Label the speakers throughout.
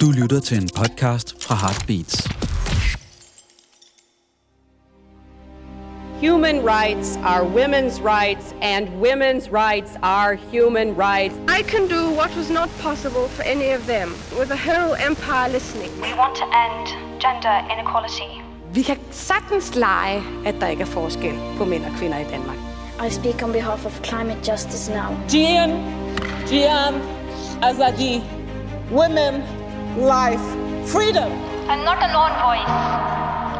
Speaker 1: Du lytter til en podcast fra Heartbeats.
Speaker 2: Human rights are women's rights, and women's rights are human rights.
Speaker 3: I can do what was not possible for any of them, with a whole empire listening.
Speaker 4: We want to end gender inequality.
Speaker 5: Vi kan sagtens lege, at der ikke er forskel på mænd og kvinder i Danmark.
Speaker 6: I speak on behalf of climate justice now.
Speaker 7: Gian, Gian, Azadi, women, life, freedom.
Speaker 4: I'm not a lone voice.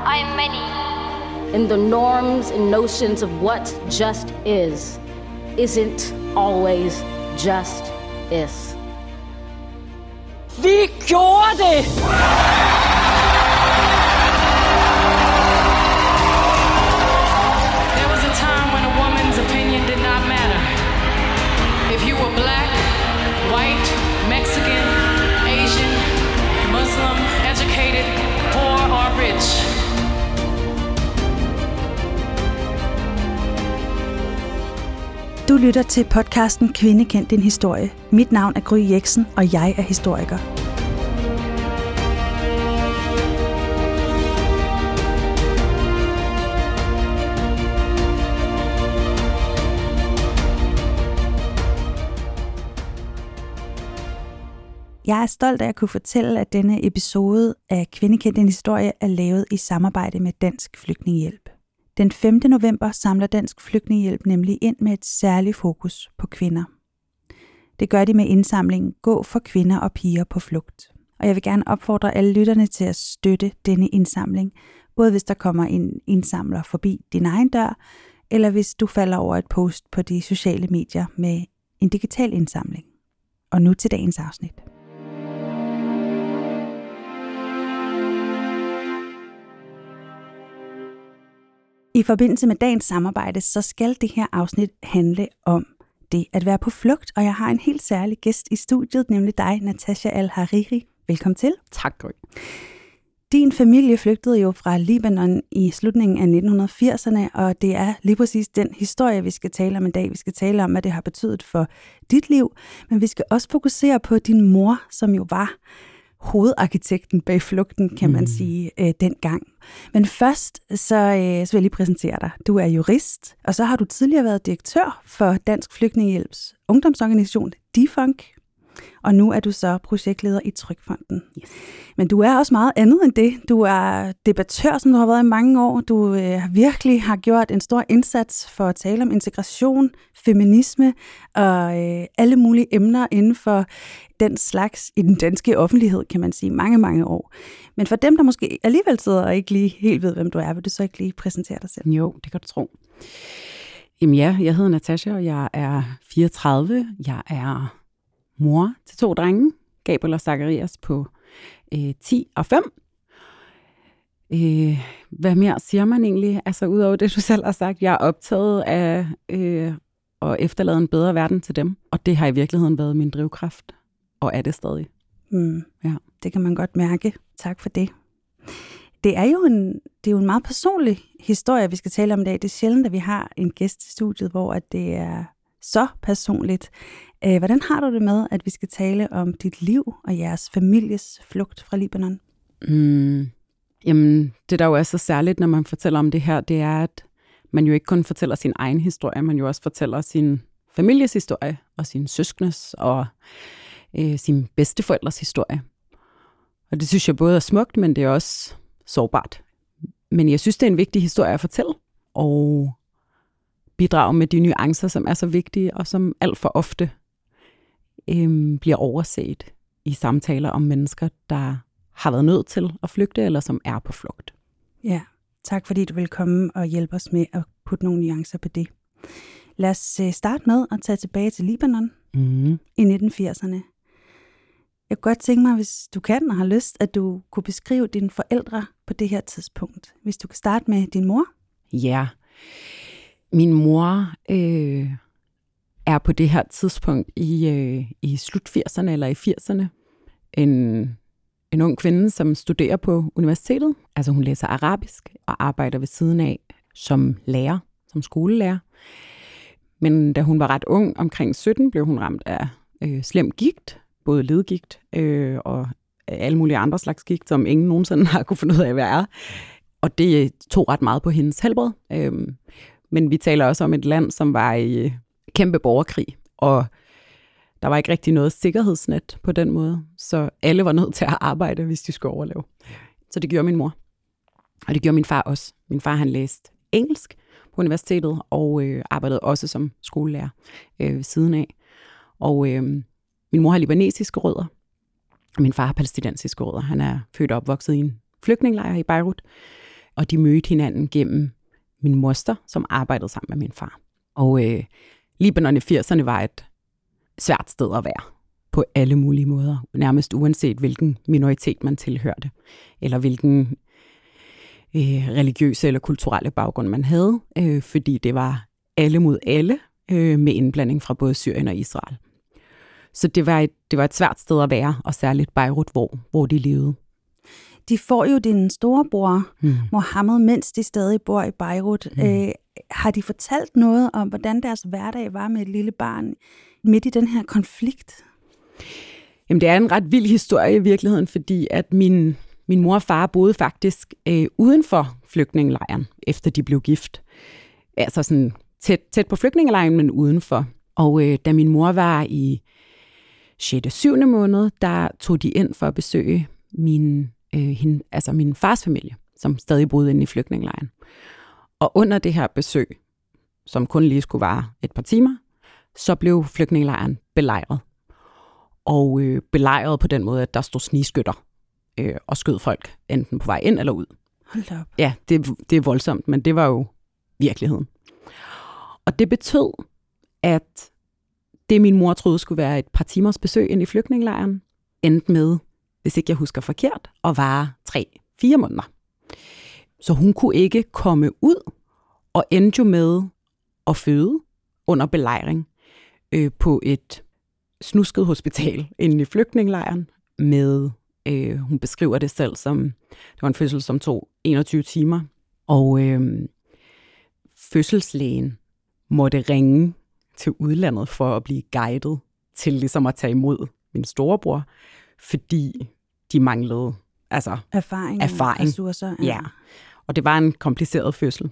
Speaker 4: I am many.
Speaker 8: And the norms and notions of what just is isn't always just is.
Speaker 7: Vi gjorde det!
Speaker 9: Du lytter til podcasten Kvinde kendt din historie. Mit navn er Gry Jeksen, og jeg er historiker. Jeg er stolt af at kunne fortælle, at denne episode af Kvinde kendt din historie er lavet i samarbejde med Dansk Flygtningehjælp. Den 5. november samler Dansk Flygtningehjælp nemlig ind med et særligt fokus på kvinder. Det gør de med indsamlingen Gå for kvinder og piger på flugt. Og jeg vil gerne opfordre alle lytterne til at støtte denne indsamling, både hvis der kommer en indsamler forbi din egen dør, eller hvis du falder over et post på de sociale medier med en digital indsamling. Og nu til dagens afsnit. I forbindelse med dagens samarbejde, så skal det her afsnit handle om det at være på flugt, og jeg har en helt særlig gæst i studiet, nemlig dig, Natasha Al-Hariri. Velkommen til.
Speaker 10: Tak, Gry.
Speaker 9: Din familie flygtede jo fra Libanon i slutningen af 1980'erne, og det er lige præcis den historie, vi skal tale om i dag. Vi skal tale om, hvad det har betydet for dit liv, men vi skal også fokusere på din mor, som jo var hovedarkitekten bag flugten, kan man mm. sige, øh, dengang. Men først, så, øh, så vil jeg lige præsentere dig. Du er jurist, og så har du tidligere været direktør for Dansk Flygtningehjælps ungdomsorganisation, DeFunk, og nu er du så projektleder i Trykfonden. Yes. Men du er også meget andet end det. Du er debattør, som du har været i mange år. Du øh, virkelig har gjort en stor indsats for at tale om integration, feminisme og øh, alle mulige emner inden for den slags i den danske offentlighed, kan man sige, mange, mange år. Men for dem, der måske alligevel sidder og ikke lige helt ved, hvem du er, vil du så ikke lige præsentere dig selv?
Speaker 10: Jo, det kan du tro. Jamen ja, jeg hedder Natasha, og jeg er 34. Jeg er mor til to drenge, Gabriel og Zacharias på øh, 10 og 5. Øh, hvad mere siger man egentlig? Altså udover det, du selv har sagt, jeg er optaget af øh, at efterlade en bedre verden til dem, og det har i virkeligheden været min drivkraft, og er det stadig.
Speaker 9: Mm. Ja. Det kan man godt mærke. Tak for det. Det er jo en, det er jo en meget personlig historie, vi skal tale om i dag. Det er sjældent, at vi har en gæst i studiet, hvor at det er så personligt. Øh, hvordan har du det med, at vi skal tale om dit liv og jeres families flugt fra Libanon?
Speaker 10: Mm, jamen, det der jo er så særligt, når man fortæller om det her, det er, at man jo ikke kun fortæller sin egen historie, man jo også fortæller sin families historie, og sin søskendes, og øh, sin bedsteforældres historie. Og det synes jeg både er smukt, men det er også sårbart. Men jeg synes, det er en vigtig historie at fortælle, og bidrage med de nuancer, som er så vigtige, og som alt for ofte øhm, bliver overset i samtaler om mennesker, der har været nødt til at flygte, eller som er på flugt.
Speaker 9: Ja, tak fordi du vil komme og hjælpe os med at putte nogle nuancer på det. Lad os øh, starte med at tage tilbage til Libanon
Speaker 10: mm.
Speaker 9: i 1980'erne. Jeg kunne godt tænke mig, hvis du kan og har lyst, at du kunne beskrive dine forældre på det her tidspunkt. Hvis du kan starte med din mor.
Speaker 10: Ja, min mor øh, er på det her tidspunkt i, øh, i slut 80'erne eller i 80'erne en, en ung kvinde, som studerer på universitetet. Altså hun læser arabisk og arbejder ved siden af som lærer, som skolelærer. Men da hun var ret ung, omkring 17, blev hun ramt af øh, slem gigt, både ledgigt øh, og alle mulige andre slags gigt, som ingen nogensinde har kunne finde ud af, hvad er. Og det tog ret meget på hendes helbred. Øh, men vi taler også om et land, som var i kæmpe borgerkrig, og der var ikke rigtig noget sikkerhedsnet på den måde, så alle var nødt til at arbejde, hvis de skulle overleve. Så det gjorde min mor. Og det gjorde min far også. Min far han læste engelsk på universitetet og øh, arbejdede også som skolelærer øh, ved siden af. Og øh, min mor har libanesiske rødder, og min far har palæstinensiske rødder. Han er født og opvokset i en flygtningelejr i Beirut, og de mødte hinanden gennem min moster, som arbejdede sammen med min far. Og øh, Libanon i 80'erne var et svært sted at være på alle mulige måder, nærmest uanset hvilken minoritet man tilhørte, eller hvilken øh, religiøse eller kulturelle baggrund man havde, øh, fordi det var alle mod alle, øh, med indblanding fra både Syrien og Israel. Så det var, et, det var et svært sted at være, og særligt Beirut, hvor, hvor de levede.
Speaker 9: De får jo din storebror, mm. Mohammed, mens de stadig bor i Beirut. Mm. Øh, har de fortalt noget om, hvordan deres hverdag var med et lille barn midt i den her konflikt?
Speaker 10: Jamen, det er en ret vild historie i virkeligheden, fordi at min, min mor og far boede faktisk øh, uden for flygtningelejren, efter de blev gift. Altså sådan tæt, tæt på flygtningelejren, men udenfor. Og øh, da min mor var i 6. 7. måned, der tog de ind for at besøge min, øh, hende, altså min fars familie, som stadig boede inde i flygtningelejren. Og under det her besøg, som kun lige skulle vare et par timer, så blev flygtningelejren belejret. Og øh, belejret på den måde, at der stod snigskytter øh, og skød folk, enten på vej ind eller ud.
Speaker 9: Hold da op.
Speaker 10: Ja, det, det er voldsomt, men det var jo virkeligheden. Og det betød, at det min mor troede skulle være et par timers besøg ind i flygtningelejren, endte med, hvis ikke jeg husker forkert, at vare tre-fire måneder. Så hun kunne ikke komme ud, og endte jo med at føde under belejring øh, på et snusket hospital inde i flygtningelejren med, øh, hun beskriver det selv som, det var en fødsel, som tog 21 timer, og øh, fødselslægen måtte ringe til udlandet for at blive guidet til ligesom at tage imod min storebror, fordi de manglede altså,
Speaker 9: erfaring,
Speaker 10: erfaring.
Speaker 9: ressourcer.
Speaker 10: Ja. ja. Og det var en kompliceret fødsel.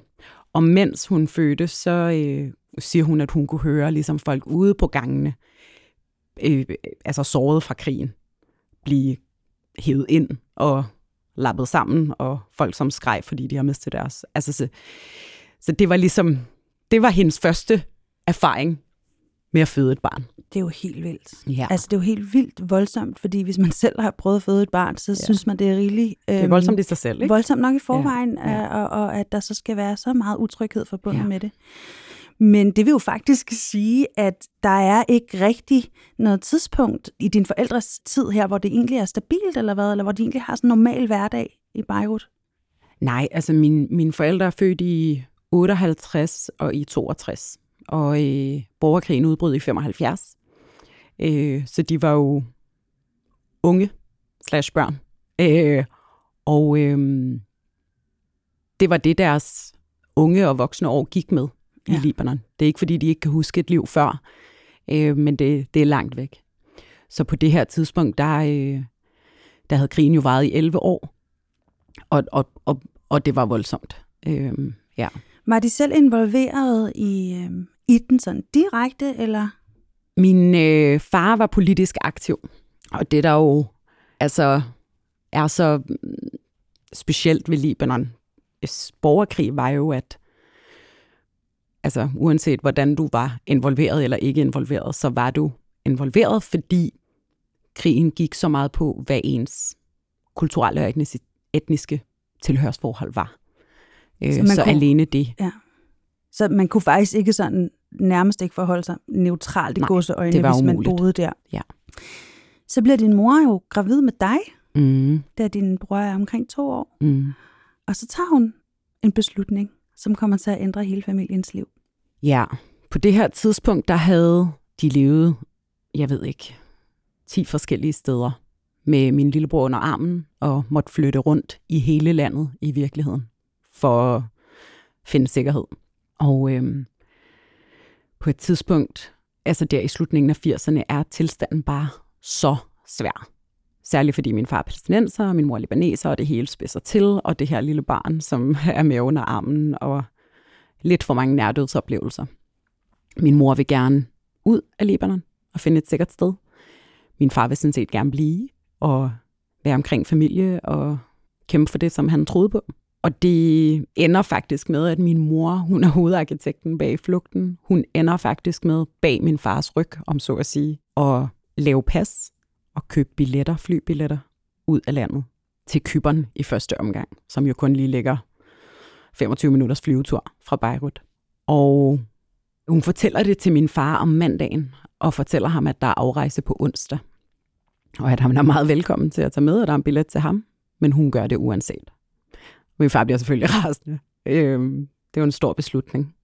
Speaker 10: Og mens hun fødte, så øh, siger hun, at hun kunne høre ligesom folk ude på gangene, øh, altså såret fra krigen, blive hævet ind og lappet sammen, og folk som skreg, fordi de har mistet deres. Altså, så, så det var ligesom, det var hendes første erfaring med at føde et barn.
Speaker 9: Det er jo helt vildt.
Speaker 10: Ja.
Speaker 9: Altså, det er jo helt vildt voldsomt, fordi hvis man selv har prøvet at føde et barn, så ja. synes man, det er rigeligt...
Speaker 10: Øhm, det er voldsomt i sig selv, ikke?
Speaker 9: Voldsomt nok i forvejen, ja. Ja. Og, og at der så skal være så meget utryghed forbundet ja. med det. Men det vil jo faktisk sige, at der er ikke rigtig noget tidspunkt i din forældres tid her, hvor det egentlig er stabilt, eller hvad? Eller hvor de egentlig har sådan en normal hverdag i Beirut?
Speaker 10: Nej, altså min, mine forældre er født i 58 og i 62 og øh, borgerkrigen udbrød i 75. Øh, så de var jo unge slash børn. Øh, og øh, det var det, deres unge og voksne år gik med ja. i Libanon. Det er ikke, fordi de ikke kan huske et liv før, øh, men det, det er langt væk. Så på det her tidspunkt, der, øh, der havde krigen jo varet i 11 år, og, og, og, og det var voldsomt. Øh, ja.
Speaker 9: Var de selv involveret i, øh, i den sådan direkte, eller?
Speaker 10: Min øh, far var politisk aktiv, og det der jo altså er så mm, specielt ved Libanon. Borgerkrig var jo, at altså uanset hvordan du var involveret eller ikke involveret, så var du involveret, fordi krigen gik så meget på, hvad ens kulturelle og etniske tilhørsforhold var. Så, øh, så kunne, alene det.
Speaker 9: Ja. Så man kunne faktisk ikke sådan nærmest ikke forholde sig neutralt i godseøjne, hvis man umuligt. boede der.
Speaker 10: Ja.
Speaker 9: Så bliver din mor jo gravid med dig,
Speaker 10: mm.
Speaker 9: da din bror er omkring to år.
Speaker 10: Mm.
Speaker 9: Og så tager hun en beslutning, som kommer til at ændre hele familiens liv.
Speaker 10: Ja, på det her tidspunkt, der havde de levet, jeg ved ikke, 10 forskellige steder med min lillebror under armen og måtte flytte rundt i hele landet i virkeligheden for at finde sikkerhed. Og øhm, på et tidspunkt, altså der i slutningen af 80'erne, er tilstanden bare så svær. Særligt fordi min far er palæstinenser, og min mor er libaneser, og det hele spidser til, og det her lille barn, som er med under armen, og lidt for mange nærdødsoplevelser. Min mor vil gerne ud af Libanon og finde et sikkert sted. Min far vil sådan set gerne blive og være omkring familie og kæmpe for det, som han troede på. Og det ender faktisk med, at min mor, hun er hovedarkitekten bag flugten. Hun ender faktisk med bag min fars ryg, om så at sige, at lave pas og købe billetter, flybilletter ud af landet til Kyberen i første omgang, som jo kun lige ligger 25 minutters flyvetur fra Beirut. Og hun fortæller det til min far om mandagen, og fortæller ham, at der er afrejse på onsdag. Og at han er meget velkommen til at tage med, og der er en billet til ham, men hun gør det uanset. Min far bliver selvfølgelig rasende. Øhm, det er jo en stor beslutning,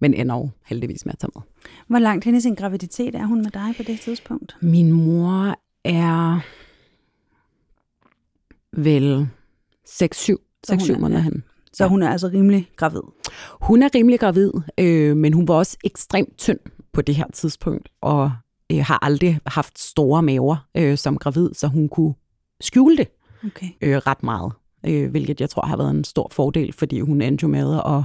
Speaker 10: men ender jo heldigvis med at tage med.
Speaker 9: Hvor langt hen i sin graviditet er hun med dig på det tidspunkt?
Speaker 10: Min mor er vel 6-7 måneder ja. hen.
Speaker 9: Så hun er altså rimelig gravid?
Speaker 10: Hun er rimelig gravid, øh, men hun var også ekstremt tynd på det her tidspunkt, og øh, har aldrig haft store maver øh, som gravid, så hun kunne skjule det
Speaker 9: okay.
Speaker 10: øh, ret meget, øh, hvilket jeg tror har været en stor fordel, fordi hun endte jo med at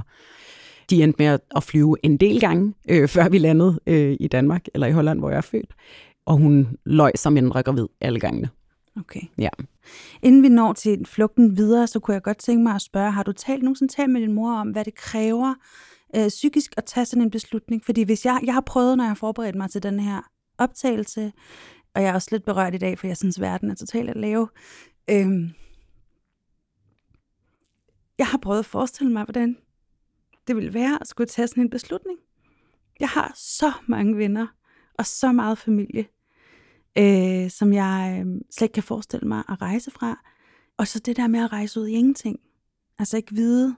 Speaker 10: de endte med at flyve en del gange, øh, før vi landede øh, i Danmark, eller i Holland, hvor jeg er født. Og hun løj som mindre gravid alle gangene.
Speaker 9: Okay.
Speaker 10: Ja.
Speaker 9: Inden vi når til flugten videre, så kunne jeg godt tænke mig at spørge, har du talt nogensinde talt med din mor om, hvad det kræver øh, psykisk at tage sådan en beslutning? Fordi hvis jeg, jeg har prøvet, når jeg har forberedt mig til den her optagelse, og jeg er også lidt berørt i dag, for jeg synes, verden er totalt at lave. Øhm, jeg har prøvet at forestille mig, hvordan det ville være at skulle tage sådan en beslutning. Jeg har så mange venner og så meget familie, øh, som jeg øh, slet ikke kan forestille mig at rejse fra. Og så det der med at rejse ud i ingenting. Altså ikke vide,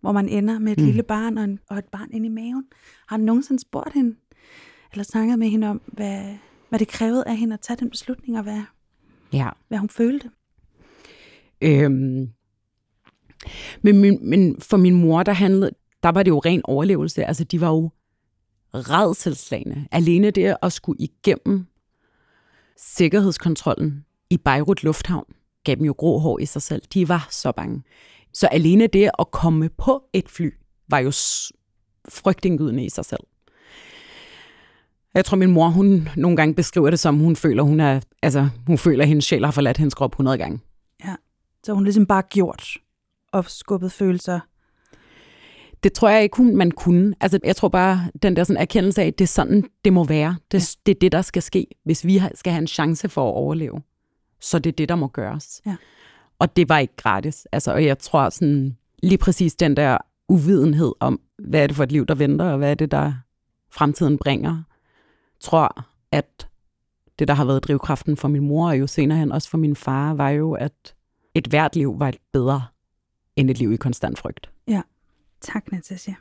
Speaker 9: hvor man ender med et mm. lille barn og, en, og et barn inde i maven. Har du nogensinde spurgt hende, eller snakket med hende om, hvad, hvad det krævede af hende at tage den beslutning, og hvad,
Speaker 10: ja.
Speaker 9: hvad hun følte?
Speaker 10: Øhm, men, min, men for min mor, der handlede, der var det jo ren overlevelse. Altså, de var jo redselslagende. Alene det at skulle igennem sikkerhedskontrollen i Beirut Lufthavn gav dem jo grå hår i sig selv. De var så bange. Så alene det at komme på et fly var jo frygtindgydende i sig selv. Jeg tror, min mor, hun nogle gange beskriver det som, hun føler, hun er, altså, hun føler, at hendes sjæl har forladt hendes krop 100 gange.
Speaker 9: Ja, så hun ligesom bare gjort og skubbet følelser
Speaker 10: det tror jeg ikke, man kunne. Altså, jeg tror bare, den der sådan erkendelse af, at det er sådan, det må være. Det, ja. det er det, der skal ske, hvis vi skal have en chance for at overleve. Så det er det, der må gøres.
Speaker 9: Ja.
Speaker 10: Og det var ikke gratis. Altså, og jeg tror sådan, lige præcis den der uvidenhed om, hvad er det for et liv, der venter, og hvad er det, der fremtiden bringer, tror, at det, der har været drivkraften for min mor, og jo senere hen også for min far, var jo, at et hvert liv var et bedre end et liv i konstant frygt.
Speaker 9: Ja. Tak, Natasja.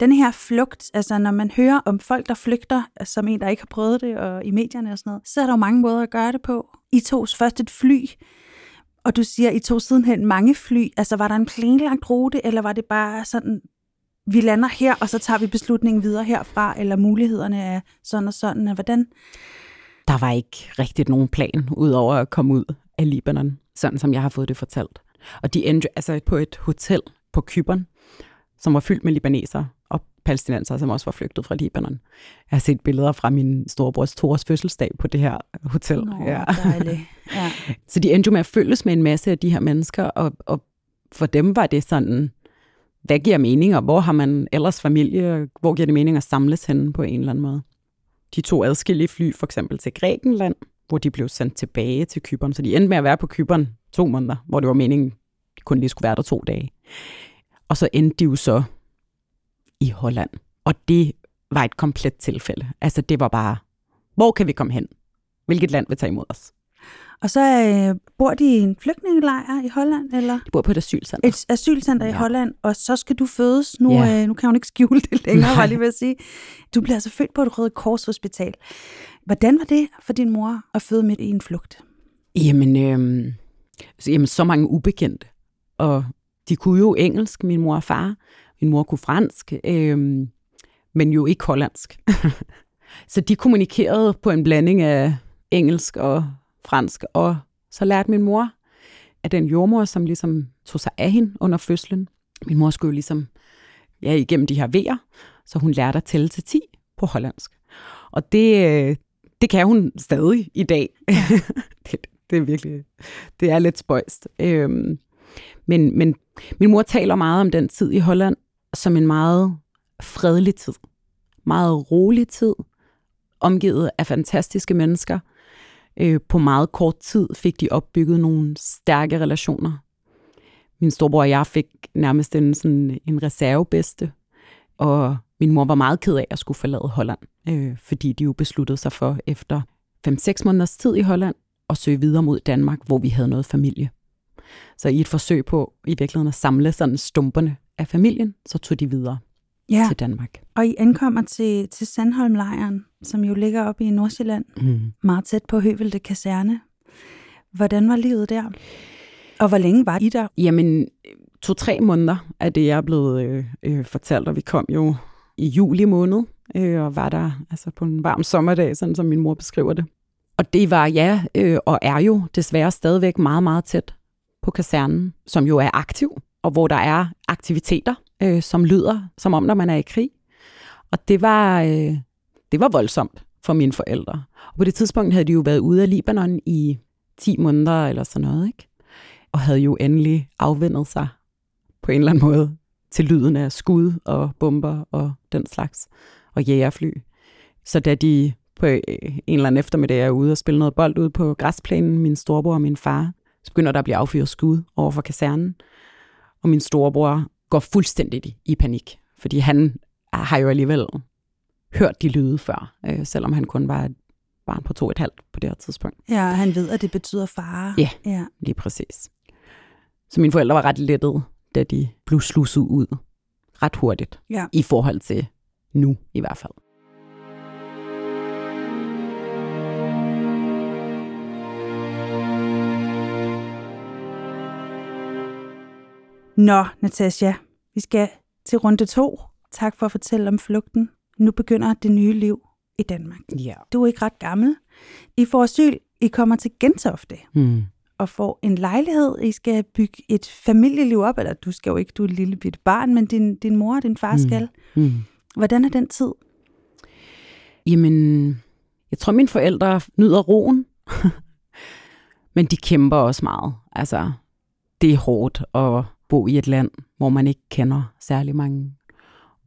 Speaker 9: Den her flugt, altså når man hører om folk, der flygter, som en, der ikke har prøvet det, og i medierne og sådan noget, så er der jo mange måder at gøre det på. I tog først et fly, og du siger, I tog sidenhen mange fly. Altså var der en planlagt rute, eller var det bare sådan, vi lander her, og så tager vi beslutningen videre herfra, eller mulighederne er sådan og sådan. Hvordan,
Speaker 10: der var ikke rigtigt nogen plan, udover at komme ud af Libanon, sådan som jeg har fået det fortalt. Og de endte altså på et hotel på Kyberen, som var fyldt med libaneser og palæstinenser, som også var flygtet fra Libanon. Jeg har set billeder fra min storebrors Tores fødselsdag på det her hotel.
Speaker 9: Nå, ja. dejligt. Ja.
Speaker 10: Så de endte jo med at følges med en masse af de her mennesker, og, og for dem var det sådan, hvad giver mening, og hvor har man ellers familie, hvor giver det mening at samles henne på en eller anden måde. De to adskillige fly for eksempel til Grækenland, hvor de blev sendt tilbage til Kyberen. Så de endte med at være på Kyberen to måneder, hvor det var meningen, de kun lige skulle være der to dage. Og så endte de jo så i Holland. Og det var et komplet tilfælde. Altså det var bare, hvor kan vi komme hen? Hvilket land vil tage imod os?
Speaker 9: Og så øh, bor de i en flygtningelejr i Holland, eller?
Speaker 10: De bor på et asylcenter.
Speaker 9: Et asylcenter ja. i Holland, og så skal du fødes. Nu, ja. øh, nu kan hun ikke skjule det længere, var lige ved at sige. Du bliver altså født på et Røde Kors Hospital. Hvordan var det for din mor at føde midt i en flugt?
Speaker 10: Jamen, øh, så, jamen, så mange ubekendte. Og de kunne jo engelsk, min mor og far. Min mor kunne fransk. Øh, men jo ikke hollandsk. så de kommunikerede på en blanding af engelsk og fransk, og så lærte min mor af den jordmor, som ligesom tog sig af hende under fødslen. Min mor skulle jo ligesom ja, igennem de her vejer, så hun lærte at tælle til 10 på hollandsk. Og det, øh, det kan hun stadig i dag. det, det er virkelig, det er lidt spøjst. Øhm, men, men min mor taler meget om den tid i Holland som en meget fredelig tid. Meget rolig tid, omgivet af fantastiske mennesker. Øh, på meget kort tid fik de opbygget nogle stærke relationer. Min storebror og jeg fik nærmest en, sådan en reservebedste, og min mor var meget ked af at skulle forlade Holland, øh, fordi de jo besluttede sig for efter 5-6 måneders tid i Holland at søge videre mod Danmark, hvor vi havde noget familie. Så i et forsøg på i virkeligheden at samle sådan stumperne af familien, så tog de videre ja. til Danmark.
Speaker 9: Og I ankommer til, til Sandholmlejren, som jo ligger oppe i Nordsjælland, mm. meget tæt på Høvelte Kaserne. Hvordan var livet der? Og hvor længe var I der?
Speaker 10: Jamen, to-tre måneder er det, jeg er blevet øh, øh, fortalt, og vi kom jo i juli måned, øh, og var der altså på en varm sommerdag, sådan som min mor beskriver det. Og det var ja, øh, og er jo desværre stadigvæk meget, meget tæt på kasernen, som jo er aktiv, og hvor der er aktiviteter, øh, som lyder som om, når man er i krig. Og det var, øh, det var voldsomt for mine forældre. Og på det tidspunkt havde de jo været ude af Libanon i 10 måneder eller sådan noget, ikke? Og havde jo endelig afvendet sig på en eller anden måde til lyden af skud og bomber og den slags, og jægerfly. Så da de på øh, en eller anden eftermiddag er ude og spille noget bold ude på græsplænen, min storebror og min far, så begynder der at blive affyret skud over for kasernen. Og min storebror går fuldstændig i, i panik, fordi han har jo alligevel hørt de lyde før, øh, selvom han kun var et barn på to et halvt på det her tidspunkt.
Speaker 9: Ja, han ved, at det betyder fare.
Speaker 10: Ja, ja, lige præcis. Så mine forældre var ret lettet, da de blev slusset ud ret hurtigt, ja. i forhold til nu i hvert fald.
Speaker 9: Nå, Natasha, vi skal til runde to. Tak for at fortælle om flugten. Nu begynder det nye liv i Danmark.
Speaker 10: Ja.
Speaker 9: Du er ikke ret gammel. I får asyl. I kommer til Gentofte. Mm. Og får en lejlighed. I skal bygge et familieliv op. Eller du skal jo ikke, du er et lille bitte barn, men din, din mor og din far mm. skal. Mm. Hvordan er den tid?
Speaker 10: Jamen, jeg tror, mine forældre nyder roen. men de kæmper også meget. Altså, det er hårdt at bo i et land, hvor man ikke kender særlig mange,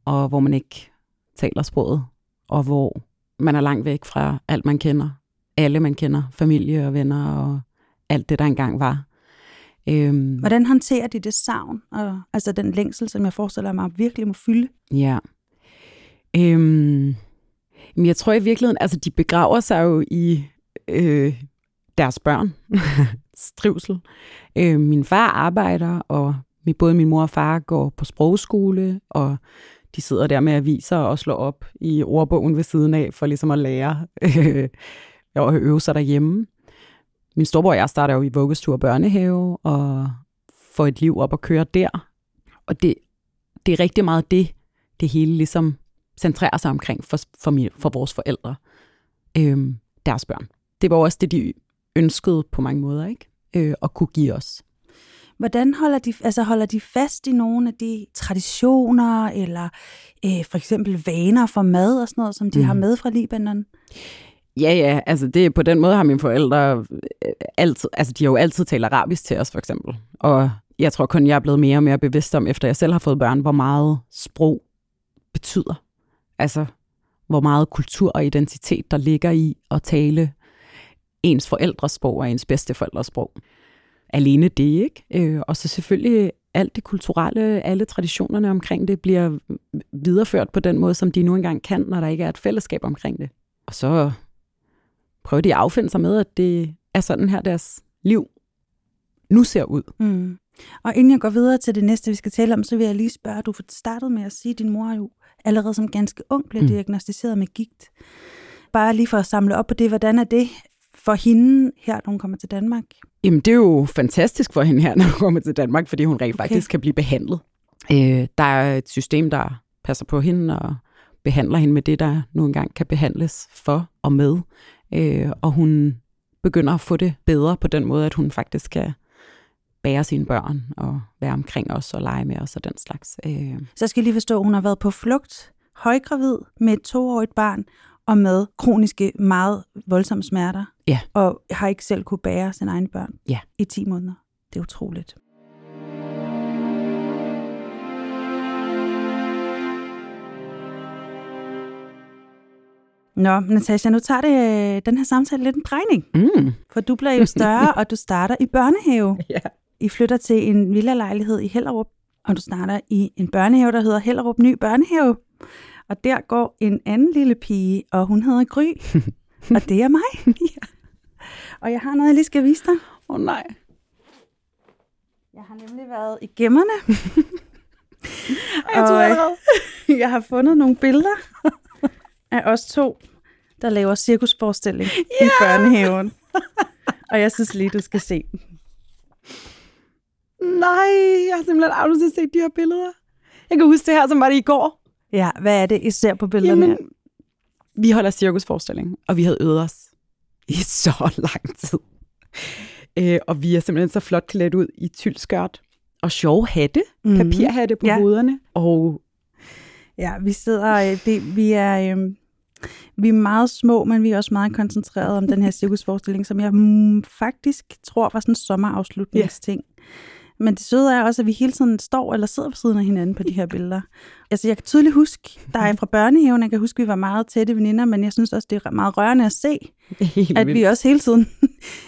Speaker 10: og hvor man ikke taler sproget, og hvor man er langt væk fra alt, man kender. Alle, man kender, familie og venner og alt det, der engang var.
Speaker 9: Øhm, Hvordan håndterer de det savn, og altså den længsel, som jeg forestiller mig virkelig må fylde?
Speaker 10: Ja. Øhm, men jeg tror i virkeligheden, altså de begraver sig jo i øh, deres børn, strivsel. Øh, min far arbejder, og både min mor og far går på sprogskole, og de sidder der med aviser og slår op i ordbogen ved siden af, for ligesom at lære og øve sig derhjemme. Min storebror og jeg starter jo i vuggestue og børnehave, og får et liv op at køre der. Og det, det er rigtig meget det, det hele ligesom centrerer sig omkring for, for, min, for vores forældre, øhm, deres børn. Det var også det, de ønskede på mange måder, ikke? Øh, at kunne give os.
Speaker 9: Hvordan holder de, altså holder de fast i nogle af de traditioner, eller øh, for eksempel vaner for mad og sådan noget, som de mm. har med fra Libanon?
Speaker 10: Ja, ja, altså det, på den måde har mine forældre øh, altid, altså de har jo altid talt arabisk til os, for eksempel. Og jeg tror kun, jeg er blevet mere og mere bevidst om, efter jeg selv har fået børn, hvor meget sprog betyder. Altså, hvor meget kultur og identitet, der ligger i at tale ens forældres sprog og ens bedsteforældres sprog alene det, ikke? Øh, og så selvfølgelig alt det kulturelle, alle traditionerne omkring det bliver videreført på den måde, som de nu engang kan, når der ikke er et fællesskab omkring det. Og så prøver de at affinde sig med, at det er sådan her deres liv nu ser ud.
Speaker 9: Mm. Og inden jeg går videre til det næste, vi skal tale om, så vil jeg lige spørge, du startede med at sige, at din mor jo allerede som ganske ung blev mm. diagnostiseret med gigt. Bare lige for at samle op på det, hvordan er det for hende her, når hun kommer til Danmark?
Speaker 10: Jamen, det er jo fantastisk for hende her, når hun kommer til Danmark, fordi hun rent okay. faktisk kan blive behandlet. Øh, der er et system, der passer på hende og behandler hende med det, der nu engang kan behandles for og med. Øh, og hun begynder at få det bedre på den måde, at hun faktisk kan bære sine børn og være omkring os og lege med os og den slags. Øh.
Speaker 9: Så jeg skal lige forstå, at hun har været på flugt, højgravid med et toårigt barn og med kroniske, meget voldsomme smerter.
Speaker 10: Ja.
Speaker 9: Og har ikke selv kunne bære sine egne børn
Speaker 10: ja.
Speaker 9: i 10 måneder. Det er utroligt. Nå, Natasha, nu tager det øh, den her samtale lidt en drejning.
Speaker 10: Mm.
Speaker 9: For du bliver jo større, og du starter i børnehave.
Speaker 10: Ja.
Speaker 9: I flytter til en villa-lejlighed i Hellerup, og du starter i en børnehave, der hedder Hellerup Ny Børnehave. Og der går en anden lille pige, og hun hedder Gry. og det er mig. ja. Og jeg har noget, jeg lige skal vise dig.
Speaker 10: Åh oh, nej.
Speaker 9: Jeg har nemlig været i gemmerne.
Speaker 10: jeg tror allerede.
Speaker 9: jeg har fundet nogle billeder af os to, der laver cirkusforestilling yeah! i børnehaven. og jeg synes lige, du skal se den.
Speaker 10: Nej, jeg har simpelthen aldrig set de her billeder. Jeg kan huske det her, som var det i går.
Speaker 9: Ja, hvad er det, I ser på billederne?
Speaker 10: Jamen, vi holder cirkusforestilling, og vi havde øvet os i så lang tid. Øh, og vi er simpelthen så flot klædt ud i tyldskørt og sjove hatte, mm. papirhatte på ja. hovederne. Og
Speaker 9: ja, vi sidder, det, vi er, øh, vi er meget små, men vi er også meget koncentreret om den her cirkusforestilling, som jeg mm, faktisk tror var sådan en sommerafslutningsting. Ja. Men det søde er også, at vi hele tiden står eller sidder ved siden af hinanden på de her billeder. Altså, jeg kan tydeligt huske, der er fra børnehaven, jeg kan huske, at vi var meget tætte veninder, men jeg synes også, det er meget rørende at se,
Speaker 10: Helt
Speaker 9: at vi også hele tiden,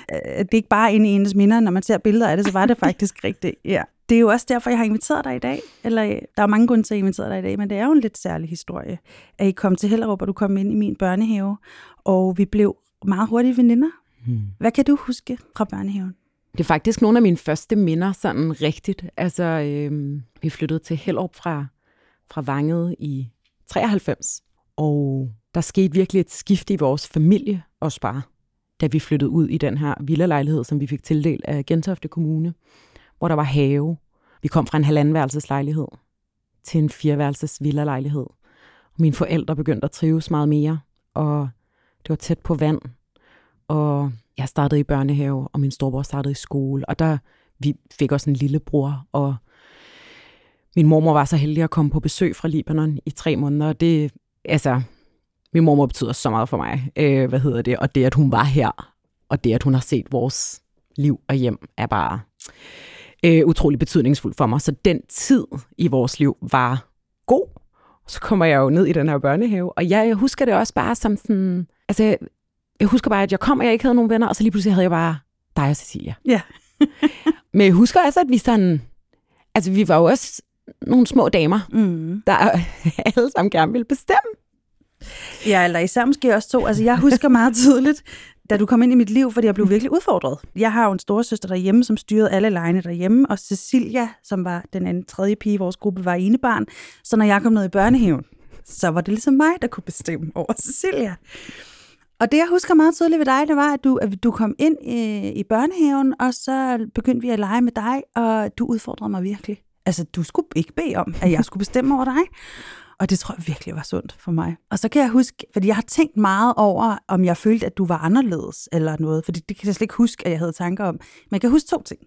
Speaker 9: det er ikke bare inde i ens minder, når man ser billeder af det, så var det faktisk rigtigt. Ja. Det er jo også derfor, jeg har inviteret dig i dag. Eller, der er mange grunde til, at jeg inviteret dig i dag, men det er jo en lidt særlig historie, at I kom til Hellerup, og du kom ind i min børnehave, og vi blev meget hurtige veninder. Hmm. Hvad kan du huske fra børnehaven?
Speaker 10: Det er faktisk nogle af mine første minder, sådan rigtigt. Altså, øh, vi flyttede til Hellerup fra, fra Vanget i 93, og der skete virkelig et skift i vores familie, og bare, da vi flyttede ud i den her villalejlighed, som vi fik tildelt af Gentofte Kommune, hvor der var have. Vi kom fra en halvandenværelseslejlighed til en fireværelses villalejlighed. Mine forældre begyndte at trives meget mere, og det var tæt på vand, og jeg startede i børnehave, og min storebror startede i skole, og der vi fik også en lillebror, og min mormor var så heldig at komme på besøg fra Libanon i tre måneder, og det, altså, min mormor betyder så meget for mig, øh, hvad hedder det, og det, at hun var her, og det, at hun har set vores liv og hjem, er bare øh, utrolig betydningsfuldt for mig. Så den tid i vores liv var god. Så kommer jeg jo ned i den her børnehave, og jeg, jeg husker det også bare som sådan, altså, jeg husker bare, at jeg kom, og jeg ikke havde nogen venner, og så lige pludselig havde jeg bare dig og Cecilia.
Speaker 9: Ja.
Speaker 10: Men jeg husker også, at vi sådan, altså vi var jo også nogle små damer,
Speaker 9: mm.
Speaker 10: der alle sammen gerne ville bestemme.
Speaker 9: Ja, eller især måske også to. Altså jeg husker meget tydeligt, da du kom ind i mit liv, fordi jeg blev virkelig udfordret. Jeg har jo en storesøster derhjemme, som styrede alle lejene derhjemme, og Cecilia, som var den anden tredje pige i vores gruppe, var enebarn. Så når jeg kom ned i børnehaven, så var det ligesom mig, der kunne bestemme over Cecilia. Og det, jeg husker meget tydeligt ved dig, det var, at du, at du kom ind i, i børnehaven, og så begyndte vi at lege med dig, og du udfordrede mig virkelig. Altså, du skulle ikke bede om, at jeg skulle bestemme over dig. Og det tror jeg virkelig var sundt for mig. Og så kan jeg huske, fordi jeg har tænkt meget over, om jeg følte, at du var anderledes eller noget. Fordi det kan jeg slet ikke huske, at jeg havde tanker om. Men jeg kan huske to ting.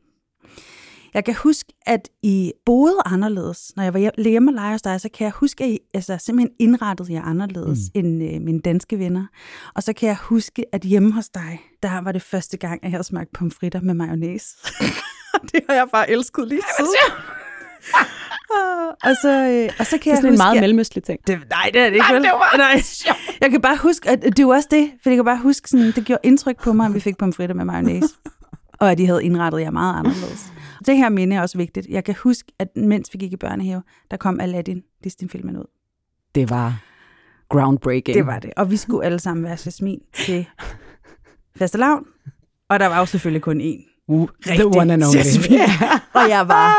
Speaker 9: Jeg kan huske, at I boede anderledes. Når jeg var hjemme og lege hos dig, så kan jeg huske, at I altså, simpelthen indrettede jer anderledes mm. end øh, mine danske venner. Og så kan jeg huske, at hjemme hos dig, der var det første gang, at jeg havde smagt pomfritter med mayonnaise. det har jeg bare elsket lige siden. og, så, øh, og så kan
Speaker 10: det er sådan
Speaker 9: jeg
Speaker 10: en meget mellemøstlig ting.
Speaker 9: Det, nej, det er det ikke.
Speaker 10: Nej,
Speaker 9: vel?
Speaker 10: det var
Speaker 9: nej. Jeg kan bare huske, at det var også det, for jeg kan bare huske, sådan, det gjorde indtryk på mig, at vi fik pomfritter med mayonnaise. og at de havde indrettet jer meget anderledes. Det her minde er også vigtigt. Jeg kan huske, at mens vi gik i børnehave, der kom Aladdin, Disney-filmen ud.
Speaker 10: Det var groundbreaking.
Speaker 9: Det var det. Og vi skulle alle sammen være Jasmin til fastelavn. Og der var jo selvfølgelig kun én.
Speaker 10: Uh, the one and only.
Speaker 9: Jasmin. og jeg var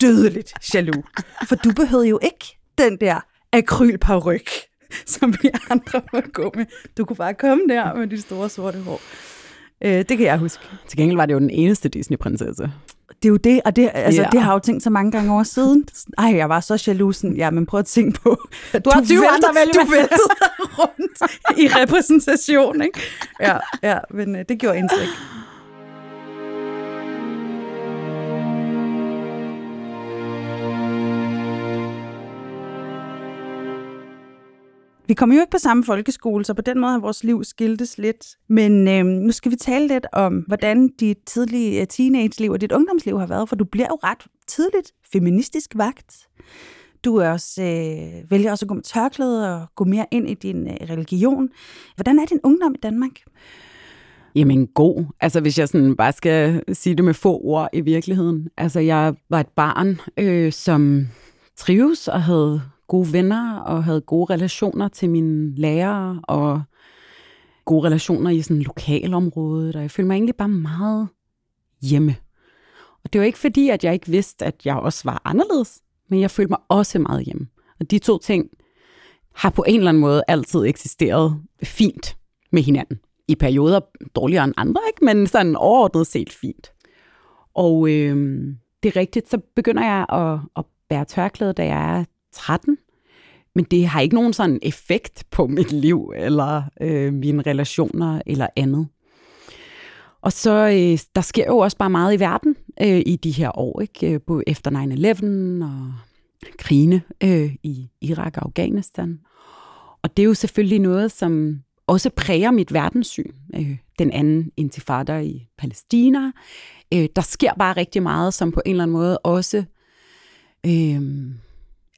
Speaker 9: dødeligt jaloux. For du behøvede jo ikke den der akrylparyk, som vi andre må gå med. Du kunne bare komme der med de store sorte hår. Øh, det kan jeg huske.
Speaker 10: Til gengæld var det jo den eneste Disney-prinsesse.
Speaker 9: Det er jo det, og det, altså,
Speaker 10: Ja.
Speaker 9: det har jeg jo tænkt så mange gange over siden. Ej, jeg var så jaloux. Ja, men prøv at tænke på,
Speaker 10: Du har 20 andre vælge
Speaker 9: du væltede rundt i repræsentation, ikke? Ja, ja men øh, det gjorde indtryk. Vi kom jo ikke på samme folkeskole, så på den måde har vores liv skiltes lidt. Men øh, nu skal vi tale lidt om, hvordan dit tidlige øh, teenage-liv og dit ungdomsliv har været, for du bliver jo ret tidligt feministisk vagt. Du er også, øh, vælger også at gå med tørklæde og gå mere ind i din øh, religion. Hvordan er din ungdom i Danmark?
Speaker 10: Jamen god. Altså hvis jeg sådan bare skal sige det med få ord i virkeligheden. Altså jeg var et barn, øh, som trives og havde gode venner og havde gode relationer til mine lærere og gode relationer i sådan lokalområdet. Og jeg følte mig egentlig bare meget hjemme. Og det var ikke fordi, at jeg ikke vidste, at jeg også var anderledes, men jeg følte mig også meget hjemme. Og de to ting har på en eller anden måde altid eksisteret fint med hinanden. I perioder dårligere end andre, ikke? men sådan overordnet set fint. Og øh, det er rigtigt, så begynder jeg at, at bære tørklæde, da jeg er 13. Men det har ikke nogen sådan effekt på mit liv, eller øh, mine relationer, eller andet. Og så, øh, der sker jo også bare meget i verden øh, i de her år, ikke? Øh, både efter 9-11 og krigene øh, i Irak og Afghanistan. Og det er jo selvfølgelig noget, som også præger mit verdenssyn. Øh, den anden intifada i Palæstina. Øh, der sker bare rigtig meget, som på en eller anden måde også øh,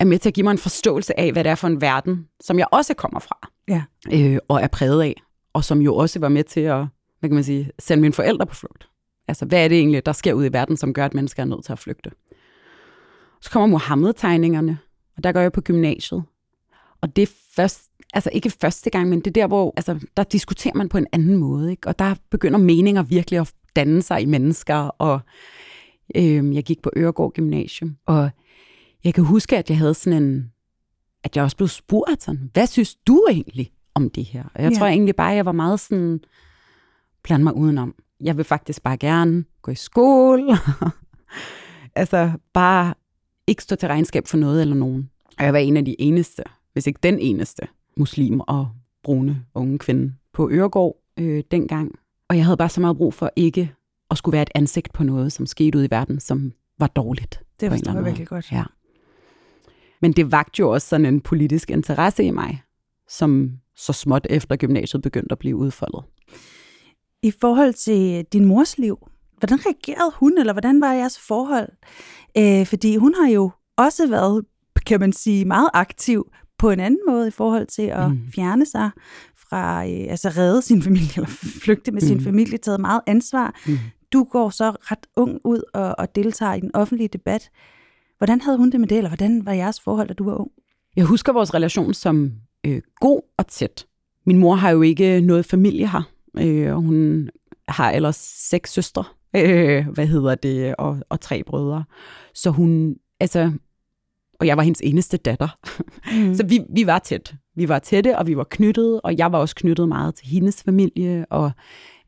Speaker 10: er med til at give mig en forståelse af, hvad det er for en verden, som jeg også kommer fra.
Speaker 9: Ja.
Speaker 10: Øh, og er præget af. Og som jo også var med til at, hvad kan man sige, sende mine forældre på flugt. Altså, hvad er det egentlig, der sker ude i verden, som gør, at mennesker er nødt til at flygte? Så kommer Mohammed-tegningerne, og der går jeg på gymnasiet. Og det er først, altså ikke første gang, men det er der, hvor altså, der diskuterer man på en anden måde. Ikke? Og der begynder meninger virkelig at danne sig i mennesker. Og øh, jeg gik på Øregård Gymnasium, og jeg kan huske, at jeg havde sådan en, at jeg også blev spurgt sådan, hvad synes du egentlig om det her? Og jeg
Speaker 9: Ja.
Speaker 10: tror egentlig bare, at jeg var meget sådan, bland mig udenom. Jeg vil faktisk bare gerne gå i skole. altså bare ikke stå til regnskab for noget eller nogen. Og jeg var en af de eneste, hvis ikke den eneste, muslim og brune unge kvinde på Øregård øh, dengang. Og jeg havde bare så meget brug for ikke at skulle være et ansigt på noget, som skete ude i verden, som var dårligt.
Speaker 9: Det forstår
Speaker 10: anden
Speaker 9: jeg virkelig godt.
Speaker 10: Ja. Men det vagte jo også sådan en politisk interesse i mig, som så småt efter gymnasiet begyndte at blive udfoldet.
Speaker 9: I forhold til din mors liv, hvordan reagerede hun, eller hvordan var jeres forhold? Øh, fordi hun har jo også været, kan man sige, meget aktiv på en anden måde i forhold til at mm. fjerne sig fra, øh, altså redde sin familie, eller flygte med mm. sin familie, taget meget ansvar.
Speaker 10: Mm.
Speaker 9: Du går så ret ung ud og, og deltager i den offentlige debat. Hvordan havde hun det med det, eller hvordan var jeres forhold, da du var ung?
Speaker 10: Jeg husker vores relation som øh, god og tæt. Min mor har jo ikke noget familie her. Øh, og hun har ellers seks søstre, øh, hvad hedder det, og, og tre brødre. Så hun, altså, og jeg var hendes eneste datter.
Speaker 9: Mm.
Speaker 10: Så vi, vi var tæt. Vi var tætte, og vi var knyttet, og jeg var også knyttet meget til hendes familie. Og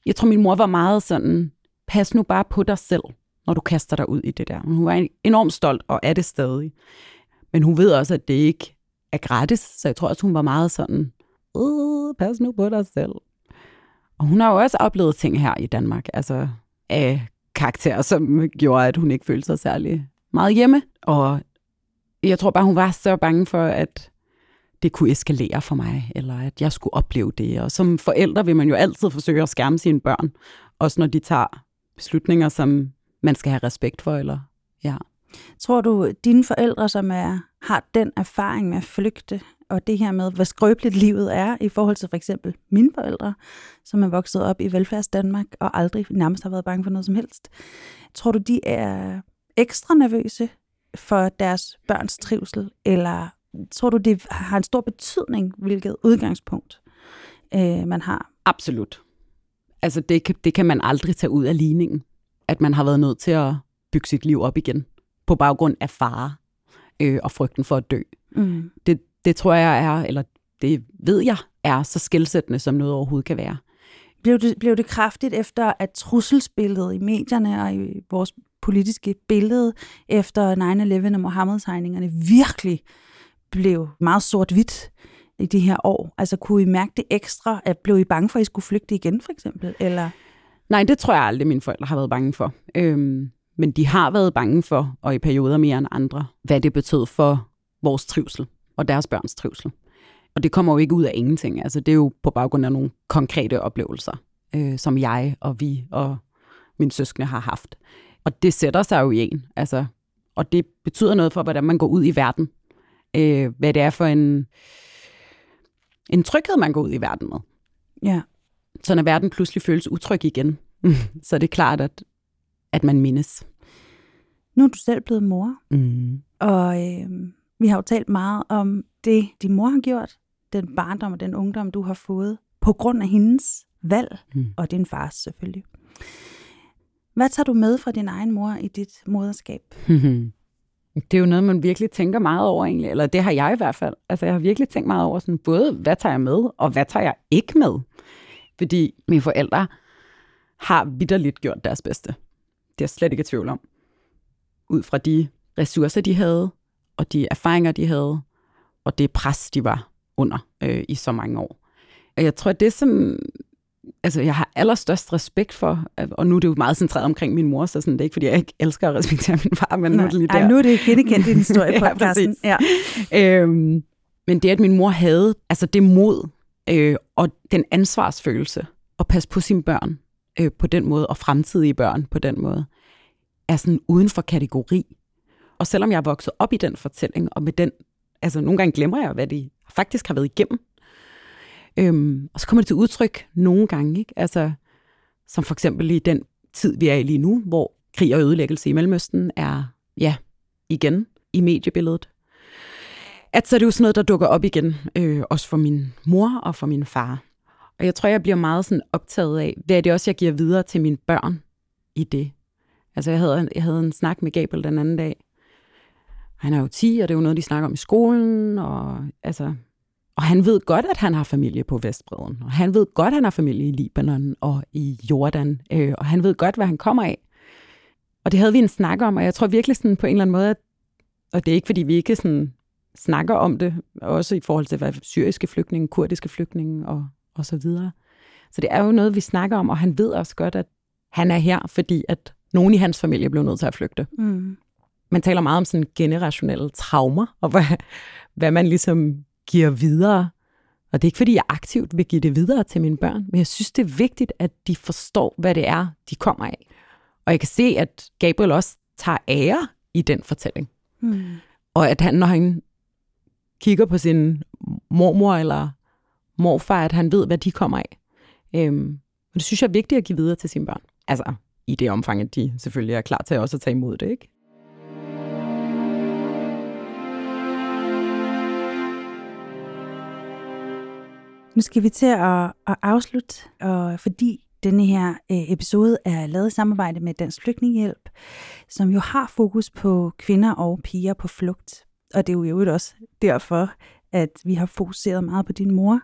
Speaker 10: jeg tror, min mor var meget sådan, pas nu bare på dig selv, når du kaster dig ud i det der. Hun var enormt stolt, og er det stadig. Men hun ved også, at det ikke er gratis, så jeg tror også, hun var meget sådan, øh, pas nu på dig selv. Og hun har jo også oplevet ting her i Danmark, altså af karakterer, som gjorde, at hun ikke følte sig særlig meget hjemme. Og jeg tror bare, hun var så bange for, at det kunne eskalere for mig, eller at jeg skulle opleve det. Og som forældre vil man jo altid forsøge at skærme sine børn, også når de tager beslutninger, som man skal have respekt for, eller ja.
Speaker 9: Tror du, dine forældre, som er, har den erfaring med at flygte, og det her med, hvor skrøbeligt livet er, i forhold til for eksempel mine forældre, som er vokset op i velfærds Danmark, og aldrig nærmest har været bange for noget som helst. Tror du, de er ekstra nervøse for deres børns trivsel, eller tror du, det har en stor betydning, hvilket udgangspunkt øh, man har?
Speaker 10: Absolut. Altså det kan, det kan man aldrig tage ud af ligningen, at man har været nødt til at bygge sit liv op igen, på baggrund af fare øh, og frygten for at dø.
Speaker 9: Mm.
Speaker 10: Det, det tror jeg er, eller det ved jeg, er så skældsættende, som noget overhovedet kan være.
Speaker 9: Blev det, blev det kraftigt efter, at trusselsbilledet i medierne og i vores politiske billede efter 9-11 og Mohammed-tegningerne virkelig blev meget sort-hvidt i de her år? Altså kunne I mærke det ekstra? At blev I bange for, at I skulle flygte igen, for eksempel? Eller?
Speaker 10: Nej, det tror jeg aldrig, mine forældre har været bange for. Øhm, men de har været bange for, og i perioder mere end andre, hvad det betød for vores trivsel og deres børns trivsel. Og det kommer jo ikke ud af ingenting. Altså, det er jo på baggrund af nogle konkrete oplevelser, øh, som jeg og vi og min søskende har haft. Og det sætter sig jo i en. Altså, og det betyder noget for, hvordan man går ud i verden. Øh, hvad det er for en, en tryghed, man går ud i verden med.
Speaker 9: Ja.
Speaker 10: Så når verden pludselig føles utryg igen, så er det klart, at, at man mindes.
Speaker 9: Nu er du selv blevet mor,
Speaker 10: Mm.
Speaker 9: og øh, vi har jo talt meget om det, din mor har gjort, den barndom og den ungdom, du har fået, på grund af hendes valg,
Speaker 10: Mm.
Speaker 9: og din fars selvfølgelig. Hvad tager du med fra din egen mor i dit moderskab?
Speaker 10: Det er jo noget, man virkelig tænker meget over egentlig, eller det har jeg i hvert fald. Altså jeg har virkelig tænkt meget over sådan, både hvad tager jeg med, og hvad tager jeg ikke med. Fordi mine forældre har vidderligt gjort deres bedste. Det er jeg slet ikke i tvivl om. Ud fra de ressourcer, de havde, og de erfaringer, de havde, og det pres, de var under øh, i så mange år. Og jeg tror, det som altså, jeg har allerstørst respekt for, og nu er det jo meget centreret omkring min mor, så sådan, det er ikke, fordi jeg ikke elsker at respektere min far, men nu er det lige der.
Speaker 9: Ej, nu er det kendekendt din historie på
Speaker 10: ja,
Speaker 9: podcasten.
Speaker 10: Ja. Øhm, men det, at min mor havde altså det mod øh, og den ansvarsfølelse at passe på sine børn øh, på den måde, og fremtidige børn på den måde, er sådan uden for kategori. Og selvom jeg er vokset op i den fortælling, og med den, altså nogle gange glemmer jeg, hvad de faktisk har været igennem. Øhm, og så kommer det til udtryk nogle gange, ikke? Altså, som for eksempel i den tid, vi er i lige nu, hvor krig og ødelæggelse i Mellemøsten er, ja, igen i mediebilledet. At så er det jo sådan noget, der dukker op igen, øh, også for min mor og for min far. Og jeg tror, jeg bliver meget sådan optaget af, hvad er det også, jeg giver videre til mine børn i det. Altså, jeg havde, jeg havde en snak med Gabriel den anden dag. Han er jo 10, og det er jo noget, de snakker om i skolen, og altså, og han ved godt, at han har familie på Vestbreden. Og han ved godt, at han har familie i Libanon og i Jordan. Øh, og han ved godt, hvad han kommer af. Og det havde vi en snak om, og jeg tror virkelig sådan på en eller anden måde, at, og det er ikke, fordi vi ikke sådan snakker om det, også i forhold til hvad syriske flygtninge, kurdiske flygtninge og, og så videre. Så det er jo noget, vi snakker om, og han ved også godt, at han er her, fordi at nogen i hans familie blev nødt til at flygte.
Speaker 9: Mm.
Speaker 10: Man taler meget om sådan generationelle traumer, og hvad, hvad man ligesom giver videre. Og det er ikke, fordi jeg aktivt vil give det videre til mine børn, men jeg synes, det er vigtigt, at de forstår, hvad det er, de kommer af. Og jeg kan se, at Gabriel også tager ære i den fortælling.
Speaker 9: Mm.
Speaker 10: Og at han, når han kigger på sin mormor eller morfar, at han ved, hvad de kommer af. Øhm, og det synes jeg er vigtigt at give videre til sine børn. Altså, i det omfang, at de selvfølgelig er klar til også at tage imod det, ikke?
Speaker 9: Nu skal vi til at, at afslutte, og fordi denne her øh, episode er lavet i samarbejde med Dansk Flygtningehjælp, som jo har fokus på kvinder og piger på flugt. Og det er jo i øvrigt også derfor, at vi har fokuseret meget på din mor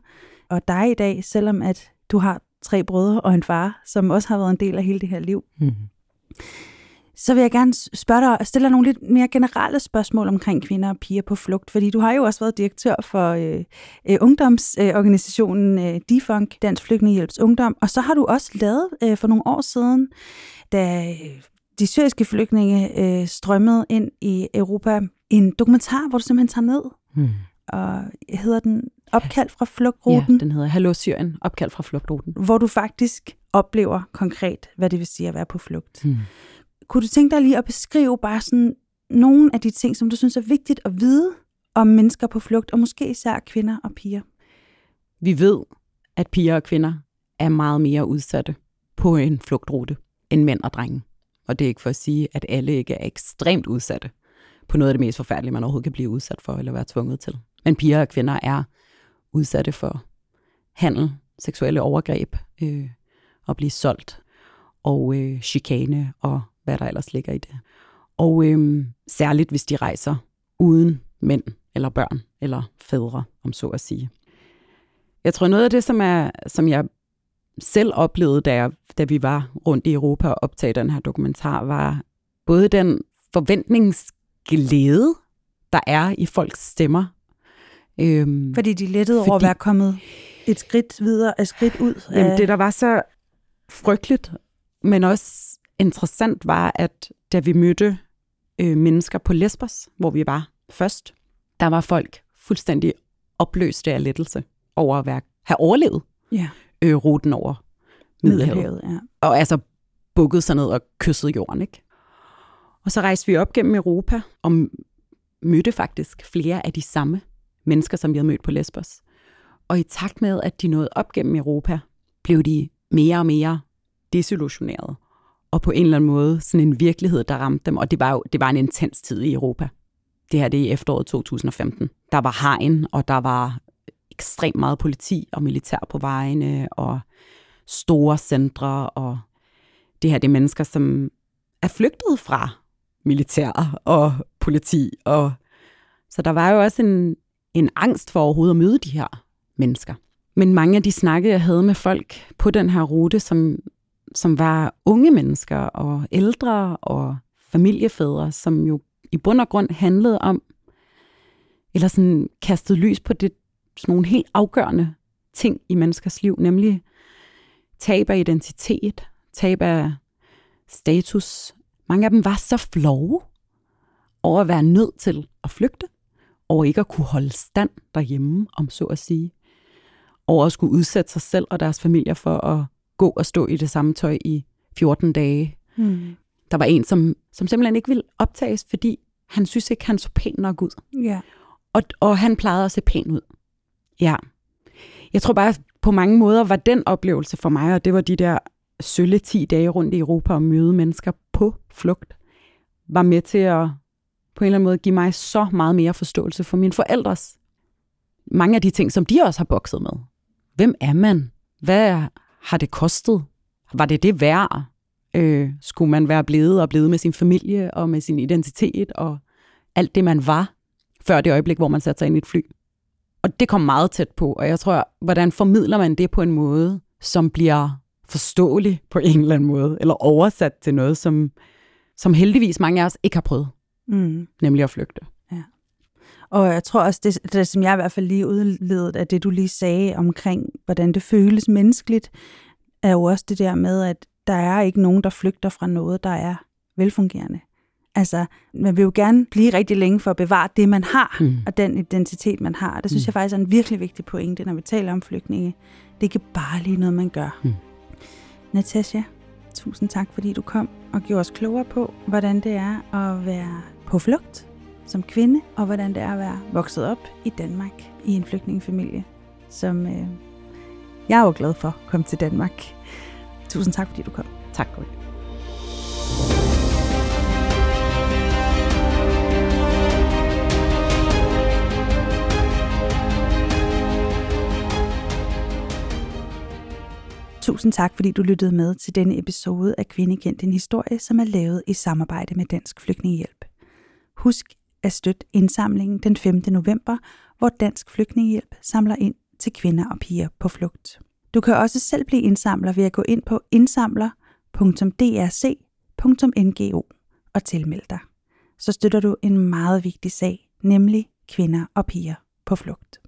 Speaker 9: og dig i dag, selvom at du har tre brødre og en far, som også har været en del af hele det her liv.
Speaker 10: Mm.
Speaker 9: Så vil jeg gerne spørge dig og stille dig nogle lidt mere generelle spørgsmål omkring kvinder og piger på flugt, fordi du har jo også været direktør for øh, øh, ungdomsorganisationen øh, Defunk, Dansk Flygtningehjælps Ungdom, og så har du også lavet øh, for nogle år siden, da de syriske flygtninge øh, strømmede ind i Europa, en dokumentar, hvor du simpelthen tager ned,
Speaker 10: Mm.
Speaker 9: og hedder den Opkald fra flugtruten?
Speaker 10: Ja, den hedder Hallo Syrien, opkald fra flugtruten.
Speaker 9: Hvor du faktisk oplever konkret, hvad det vil sige at være på flugt.
Speaker 10: Mm.
Speaker 9: Kunne du tænke dig lige at beskrive bare sådan nogle af de ting, som du synes er vigtigt at vide om mennesker på flugt, og måske især kvinder og piger?
Speaker 10: Vi ved, at piger og kvinder er meget mere udsatte på en flugtrute end mænd og drenge. Og det er ikke for at sige, at alle ikke er ekstremt udsatte på noget af det mest forfærdelige, man overhovedet kan blive udsat for eller være tvunget til. Men piger og kvinder er udsatte for handel, seksuelle overgreb, øh, at blive solgt, og øh, chikane og hvad der ellers ligger i det. Og øh, særligt, hvis de rejser uden mænd eller børn eller fædre, om så at sige. Jeg tror, noget af det, som, er, som jeg selv oplevede, da, jeg, da vi var rundt i Europa og optagede den her dokumentar, var både den forventningsglæde, der er i folks stemmer.
Speaker 9: Øhm, fordi de lettede fordi, over at være kommet et skridt videre, et skridt ud.
Speaker 10: Jamen, af... det, der var så frygteligt, men også interessant, var, at da vi mødte øh, mennesker på Lesbos, hvor vi var først, der var folk fuldstændig opløste af lettelse over at være, have overlevet
Speaker 9: ja.
Speaker 10: øh, ruten over Middelhavet. Middelhavet ja. Og altså bukket sig ned og kysset jorden, ikke? Og så rejste vi op gennem Europa og mødte faktisk flere af de samme mennesker, som vi havde mødt på Lesbos. Og i takt med, at de nåede op gennem Europa, blev de mere og mere desillusionerede. Og på en eller anden måde sådan en virkelighed, der ramte dem. Og det var jo det var en intens tid i Europa. Det her det er i efteråret 2015. Der var hegn, og der var ekstremt meget politi og militær på vejene, og store centre, og det her det er mennesker, som er flygtet fra militær og politi. Og så der var jo også en, en angst for overhovedet at møde de her mennesker. Men mange af de snakke, jeg havde med folk på den her rute, som, som var unge mennesker og ældre og familiefædre, som jo i bund og grund handlede om, eller sådan kastede lys på det, sådan nogle helt afgørende ting i menneskers liv, nemlig tab af identitet, tab af status. Mange af dem var så flove over at være nødt til at flygte, over ikke at kunne holde stand derhjemme, om så at sige, over at skulle udsætte sig selv og deres familier for at gå og stå i det samme tøj i 14 dage. Mm. Der var en, som, som simpelthen ikke ville optages, fordi han synes ikke, han så pæn nok ud.
Speaker 9: Ja.
Speaker 10: Og, og han plejede at se pæn ud. Ja. Jeg tror bare, på mange måder var den oplevelse for mig, og det var de der sølle 10 dage rundt i Europa og møde mennesker på flugt, var med til at på en eller anden måde give mig så meget mere forståelse for mine forældres mange af de ting, som de også har bokset med. Hvem er man? Hvad har det kostet? Var det det værd? Øh, skulle man være blevet og blevet med sin familie og med sin identitet og alt det, man var, før det øjeblik, hvor man satte sig ind i et fly? Og det kom meget tæt på, og jeg tror, hvordan formidler man det på en måde, som bliver forståelig på en eller anden måde, eller oversat til noget, som, som heldigvis mange af os ikke har prøvet, mm. nemlig at flygte.
Speaker 9: Ja. Og jeg tror også, det, det som jeg i hvert fald lige udledet af det, du lige sagde omkring, hvordan det føles menneskeligt, er jo også det der med, at der er ikke nogen, der flygter fra noget, der er velfungerende. Altså, man vil jo gerne blive rigtig længe for at bevare det, man har, mm. og den identitet, man har. Det synes mm. jeg faktisk er en virkelig vigtig pointe, når vi taler om flygtninge. Det er ikke bare lige noget, man gør. Mm. Natasha, tusind tak, fordi du kom og gjorde os klogere på, hvordan det er at være på flugt som kvinde, og hvordan det er at være vokset op i Danmark i en flygtningefamilie, som øh, jeg er jo glad for kom til Danmark. Tusind tak, fordi du kom.
Speaker 10: Tak, Gud.
Speaker 9: Tusind tak, fordi du lyttede med til denne episode af Kvinde kendt en historie, som er lavet i samarbejde med Dansk Flygtningehjælp. Husk at støtte indsamlingen den 5. november, hvor Dansk Flygtningehjælp samler ind til kvinder og piger på flugt. Du kan også selv blive indsamler ved at gå ind på indsamler.drc.ngo og tilmelde dig. Så støtter du en meget vigtig sag, nemlig kvinder og piger på flugt.